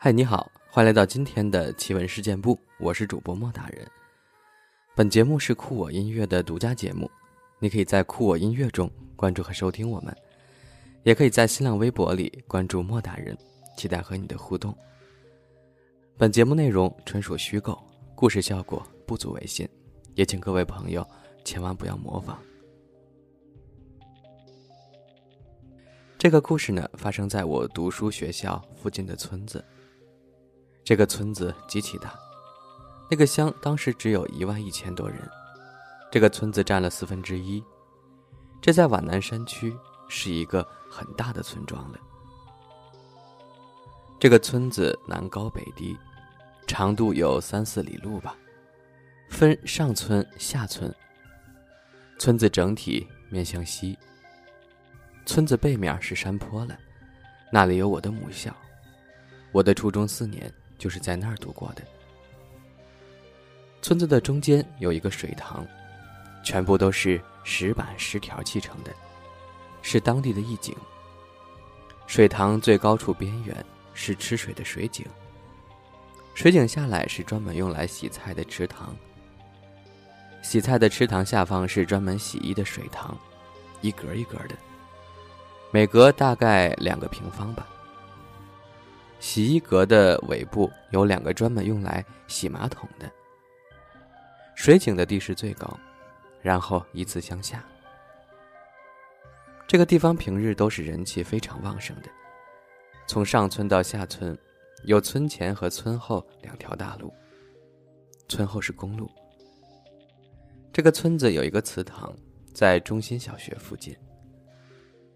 嗨，你好，欢迎来到今天的奇闻事件部，我是主播莫大人。本节目是酷我音乐的独家节目，你可以在酷我音乐中关注和收听我们，也可以在新浪微博里关注莫大人，期待和你的互动。本节目内容纯属虚构，故事效果不足为信，也请各位朋友千万不要模仿。这个故事呢，发生在我读书学校附近的村子。这个村子极其大，那个乡当时只有一万一千多人，这个村子占了四分之一。这在皖南山区是一个很大的村庄了。这个村子南高北低，长度有三四里路吧，分上村下村。村子整体面向西。村子背面是山坡了，那里有我的母校，我的初中四年就是在那儿度过的。村子的中间有一个水塘，全部都是石板石条砌成的，是当地的一景。水塘最高处边缘是吃水的水井，水井下来是专门用来洗菜的池塘，洗菜的池塘下方是专门洗衣的水塘，一格一格的。每格大概两个平方吧。洗衣格的尾部有两个专门用来洗马桶的。水井的地势最高，然后依次向下。这个地方平日都是人气非常旺盛的。从上村到下村，有村前和村后两条大路。村后是公路。这个村子有一个祠堂，在中心小学附近。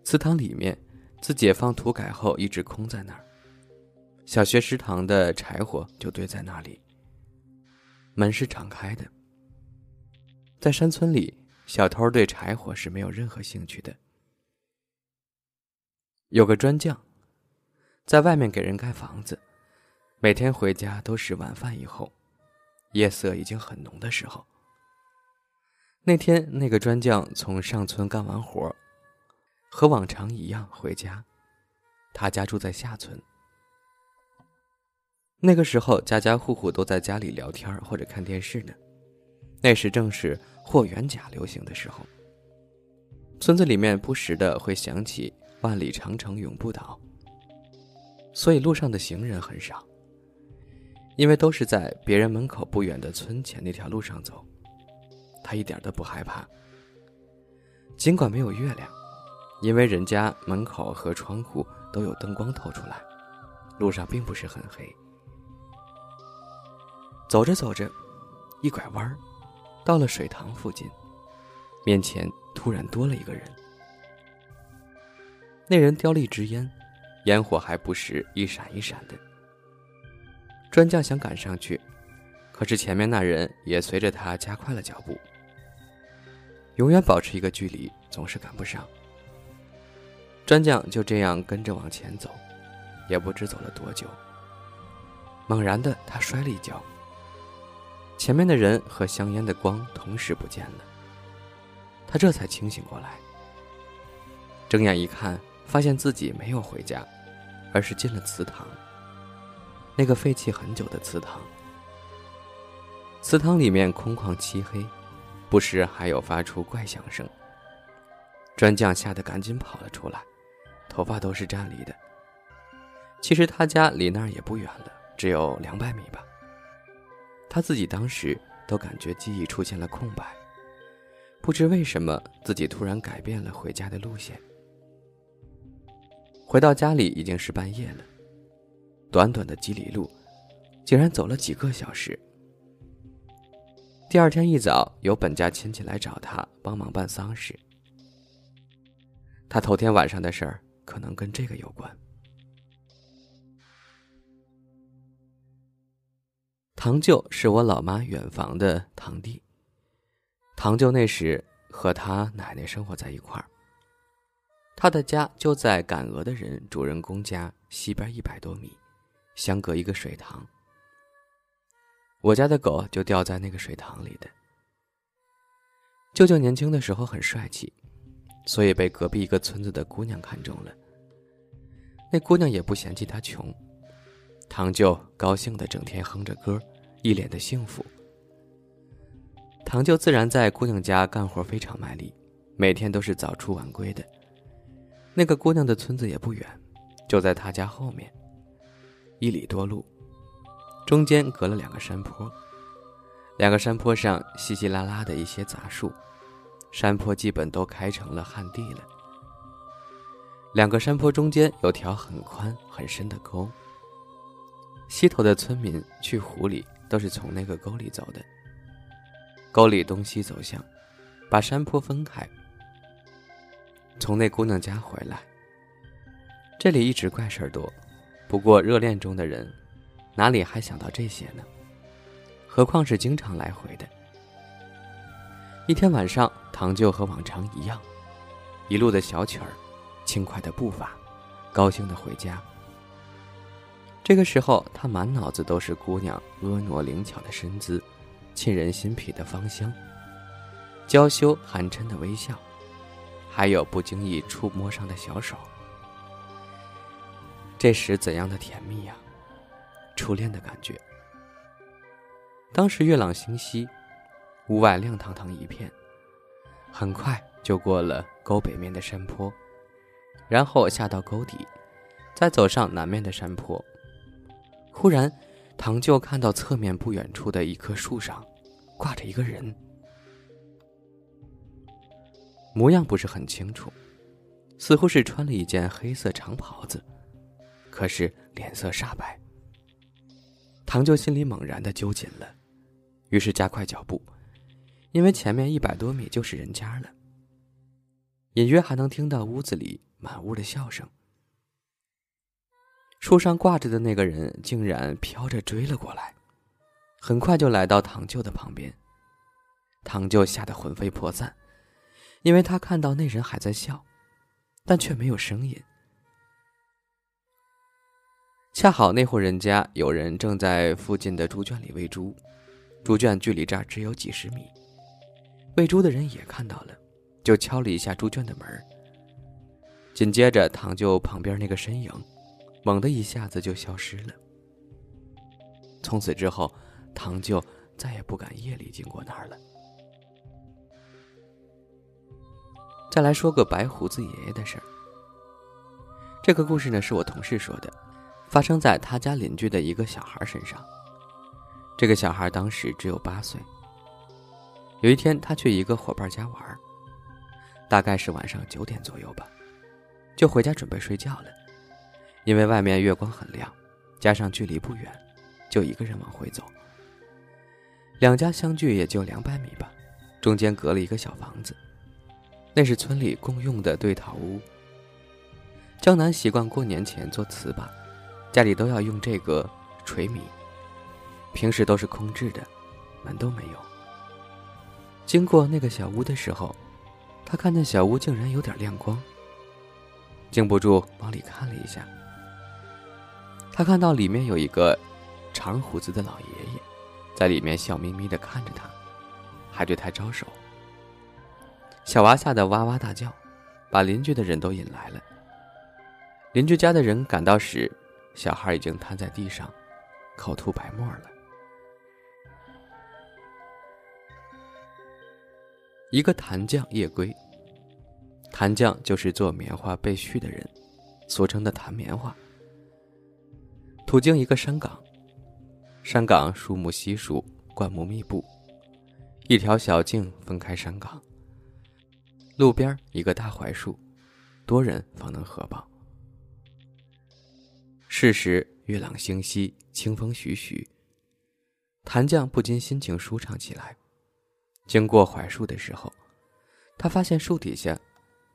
祠堂里面，自解放土改后一直空在那儿。小学食堂的柴火就堆在那里。门是敞开的。在山村里，小偷对柴火是没有任何兴趣的。有个砖匠，在外面给人盖房子，每天回家都是晚饭以后，夜色已经很浓的时候。那天，那个砖匠从上村干完活。和往常一样回家，他家住在下村。那个时候，家家户户都在家里聊天或者看电视呢。那时正是霍元甲流行的时候。村子里面不时的会响起“万里长城永不倒”，所以路上的行人很少，因为都是在别人门口不远的村前那条路上走。他一点都不害怕，尽管没有月亮。因为人家门口和窗户都有灯光透出来，路上并不是很黑。走着走着，一拐弯儿，到了水塘附近，面前突然多了一个人。那人叼了一支烟，烟火还不时一闪一闪的。专家想赶上去，可是前面那人也随着他加快了脚步。永远保持一个距离，总是赶不上。专将就这样跟着往前走，也不知走了多久。猛然的，他摔了一跤。前面的人和香烟的光同时不见了。他这才清醒过来，睁眼一看，发现自己没有回家，而是进了祠堂。那个废弃很久的祠堂。祠堂里面空旷漆黑，不时还有发出怪响声。专将吓得赶紧跑了出来。头发都是站立的。其实他家离那儿也不远了，只有两百米吧。他自己当时都感觉记忆出现了空白，不知为什么自己突然改变了回家的路线。回到家里已经是半夜了，短短的几里路，竟然走了几个小时。第二天一早，有本家亲戚来找他帮忙办丧事。他头天晚上的事儿。可能跟这个有关。堂舅是我老妈远房的堂弟。堂舅那时和他奶奶生活在一块儿。他的家就在赶鹅的人主人公家西边一百多米，相隔一个水塘。我家的狗就掉在那个水塘里的。舅舅年轻的时候很帅气。所以被隔壁一个村子的姑娘看中了。那姑娘也不嫌弃他穷，堂舅高兴的整天哼着歌，一脸的幸福。堂舅自然在姑娘家干活非常卖力，每天都是早出晚归的。那个姑娘的村子也不远，就在他家后面，一里多路，中间隔了两个山坡，两个山坡上稀稀拉拉的一些杂树，山坡基本都开成了旱地了。两个山坡中间有条很宽很深的沟，西头的村民去湖里都是从那个沟里走的。沟里东西走向，把山坡分开。从那姑娘家回来，这里一直怪事儿多，不过热恋中的人，哪里还想到这些呢？何况是经常来回的。一天晚上，堂舅和往常一样，一路的小曲儿。轻快的步伐，高兴的回家。这个时候，他满脑子都是姑娘婀娜灵巧的身姿，沁人心脾的芳香，娇羞含嗔的微笑，还有不经意触摸上的小手。这时怎样的甜蜜呀！初恋的感觉。当时月朗星稀，屋外亮堂堂一片，很快就过了沟北面的山坡。然后下到沟底，再走上南面的山坡。忽然，唐舅看到侧面不远处的一棵树上，挂着一个人，模样不是很清楚，似乎是穿了一件黑色长袍子，可是脸色煞白。唐舅心里猛然的揪紧了，于是加快脚步，因为前面一百多米就是人家了，隐约还能听到屋子里。满屋的笑声。树上挂着的那个人竟然飘着追了过来，很快就来到堂舅的旁边。堂舅吓得魂飞魄散，因为他看到那人还在笑，但却没有声音。恰好那户人家有人正在附近的猪圈里喂猪，猪圈距离这儿只有几十米。喂猪的人也看到了，就敲了一下猪圈的门紧接着，堂舅旁边那个身影，猛的一下子就消失了。从此之后，堂舅再也不敢夜里经过那儿了。再来说个白胡子爷爷的事儿。这个故事呢，是我同事说的，发生在他家邻居的一个小孩身上。这个小孩当时只有八岁。有一天，他去一个伙伴家玩，大概是晚上九点左右吧。就回家准备睡觉了，因为外面月光很亮，加上距离不远，就一个人往回走。两家相距也就两百米吧，中间隔了一个小房子，那是村里共用的对桃屋。江南习惯过年前做糍粑，家里都要用这个锤米，平时都是空置的，门都没有。经过那个小屋的时候，他看见小屋竟然有点亮光。禁不住往里看了一下，他看到里面有一个长胡子的老爷爷，在里面笑眯眯的看着他，还对他招手。小娃吓得哇哇大叫，把邻居的人都引来了。邻居家的人赶到时，小孩已经瘫在地上，口吐白沫了。一个弹匠夜归。檀匠就是做棉花被絮的人，俗称的弹棉花。途经一个山岗，山岗树木稀疏，灌木密布，一条小径分开山岗。路边一个大槐树，多人方能合抱。是时月朗星稀，清风徐徐，谭将不禁心情舒畅起来。经过槐树的时候，他发现树底下。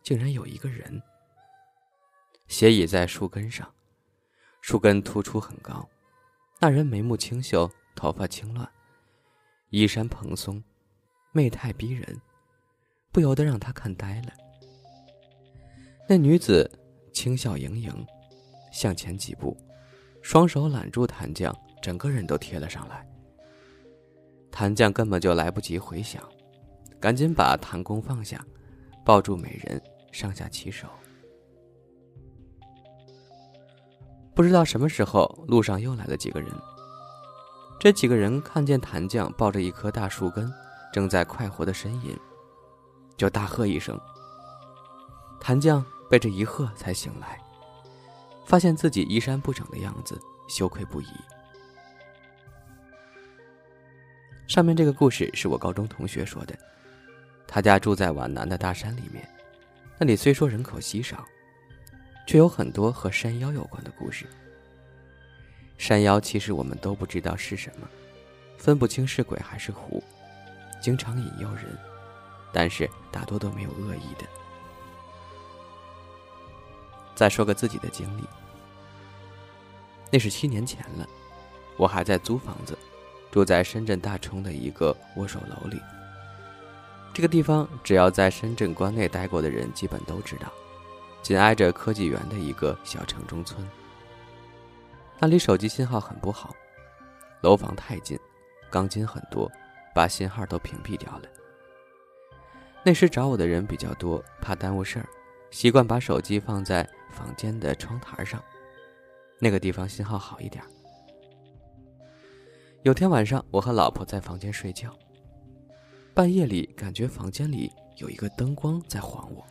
竟然有一个人斜倚在树根上，树根突出很高。那人眉目清秀，头发轻乱，衣衫蓬松，媚态逼人，不由得让他看呆了。那女子轻笑盈盈，向前几步，双手揽住檀将，整个人都贴了上来。檀将根本就来不及回想，赶紧把檀弓放下，抱住美人。上下其手，不知道什么时候，路上又来了几个人。这几个人看见谭将抱着一棵大树根，正在快活的呻吟，就大喝一声。谭将被这一喝才醒来，发现自己衣衫不整的样子，羞愧不已。上面这个故事是我高中同学说的，他家住在皖南的大山里面，那里虽说人口稀少，却有很多和山妖有关的故事。山妖其实我们都不知道是什么，分不清是鬼还是狐，经常引诱人，但是大多都没有恶意的。再说个自己的经历，那是七年前了，我还在租房子，住在深圳大冲的一个握手楼里。这个地方只要在深圳关内待过的人基本都知道，紧挨着科技园的一个小城中村。那里手机信号很不好，楼房太近，钢筋很多，把信号都屏蔽掉了。那时找我的人比较多，怕耽误事儿，习惯把手机放在房间的窗台上，那个地方信号好一点。有天晚上，我和老婆在房间睡觉，半夜里感觉房间里有一个灯光在晃我。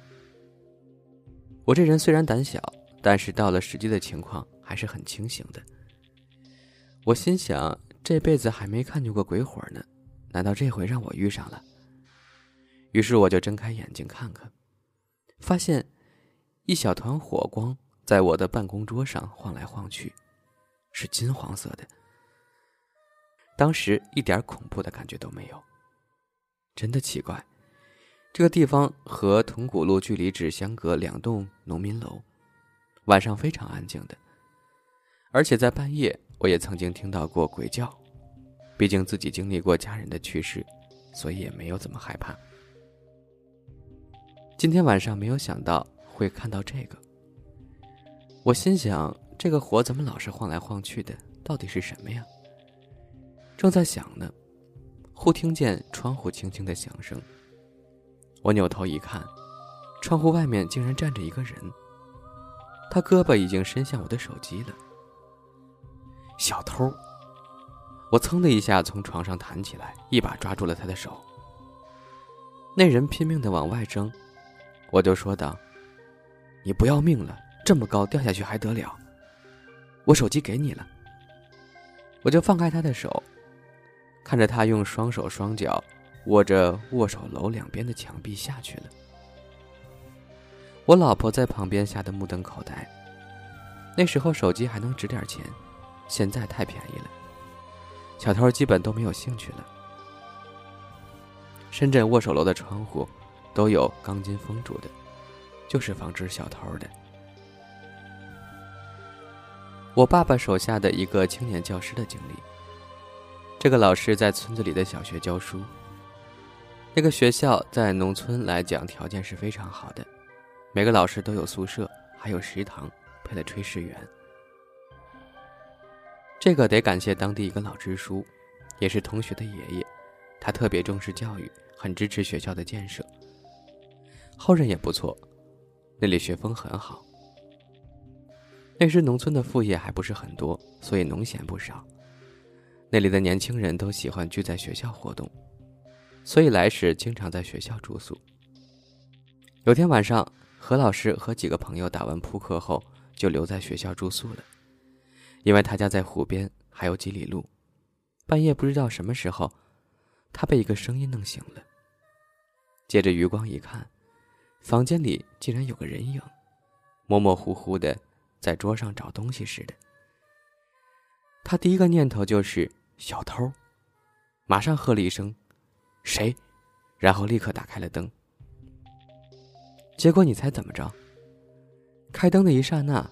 我这人虽然胆小，但是到了实际的情况。还是很清醒的。我心想，这辈子还没看见过鬼火呢，难道这回让我遇上了？于是我就睁开眼睛看看，发现一小团火光在我的办公桌上晃来晃去，是金黄色的。当时一点恐怖的感觉都没有。真的奇怪，这个地方和铜鼓路距离只相隔两栋农民楼，晚上非常安静的。而且在半夜，我也曾经听到过鬼叫，毕竟自己经历过家人的去世，所以也没有怎么害怕。今天晚上没有想到会看到这个，我心想这个火怎么老是晃来晃去的，到底是什么呀？正在想呢，忽听见窗户轻轻的响声。我扭头一看，窗户外面竟然站着一个人，他胳膊已经伸向我的手机了。小偷！我噌的一下从床上弹起来，一把抓住了他的手。那人拼命的往外挣，我就说道：“你不要命了？这么高掉下去还得了？我手机给你了。”我就放开他的手，看着他用双手双脚握着握手楼两边的墙壁下去了。我老婆在旁边吓得目瞪口呆。那时候手机还能值点钱。现在太便宜了，小偷基本都没有兴趣了。深圳握手楼的窗户都有钢筋封住的，就是防止小偷的。我爸爸手下的一个青年教师的经历。这个老师在村子里的小学教书。那个学校在农村来讲条件是非常好的，每个老师都有宿舍，还有食堂，配了炊事员。这个得感谢当地一个老支书，也是同学的爷爷，他特别重视教育，很支持学校的建设。后人也不错，那里学风很好。那时农村的副业还不是很多，所以农闲不少。那里的年轻人都喜欢聚在学校活动，所以来时经常在学校住宿。有天晚上，何老师和几个朋友打完扑克后，就留在学校住宿了。因为他家在湖边，还有几里路。半夜不知道什么时候，他被一个声音弄醒了。借着余光一看，房间里竟然有个人影，模模糊糊的在桌上找东西似的。他第一个念头就是小偷，马上喝了一声“谁”，然后立刻打开了灯。结果你猜怎么着？开灯的一刹那，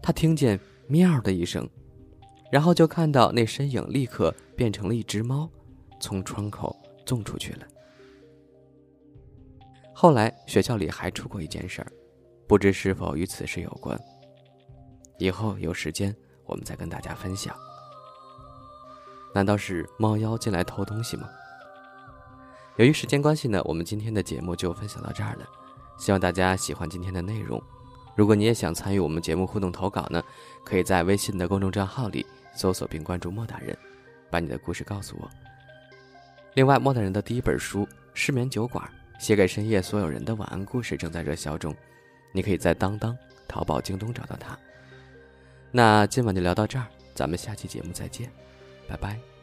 他听见。喵的一声，然后就看到那身影立刻变成了一只猫，从窗口纵出去了。后来学校里还出过一件事儿，不知是否与此事有关。以后有时间我们再跟大家分享。难道是猫妖进来偷东西吗？由于时间关系呢，我们今天的节目就分享到这儿了。希望大家喜欢今天的内容。如果你也想参与我们节目互动投稿呢，可以在微信的公众账号里搜索并关注莫大人，把你的故事告诉我。另外，莫大人的第一本书《失眠酒馆》写给深夜所有人的晚安故事正在热销中，你可以在当当、淘宝、京东找到它。那今晚就聊到这儿，咱们下期节目再见，拜拜。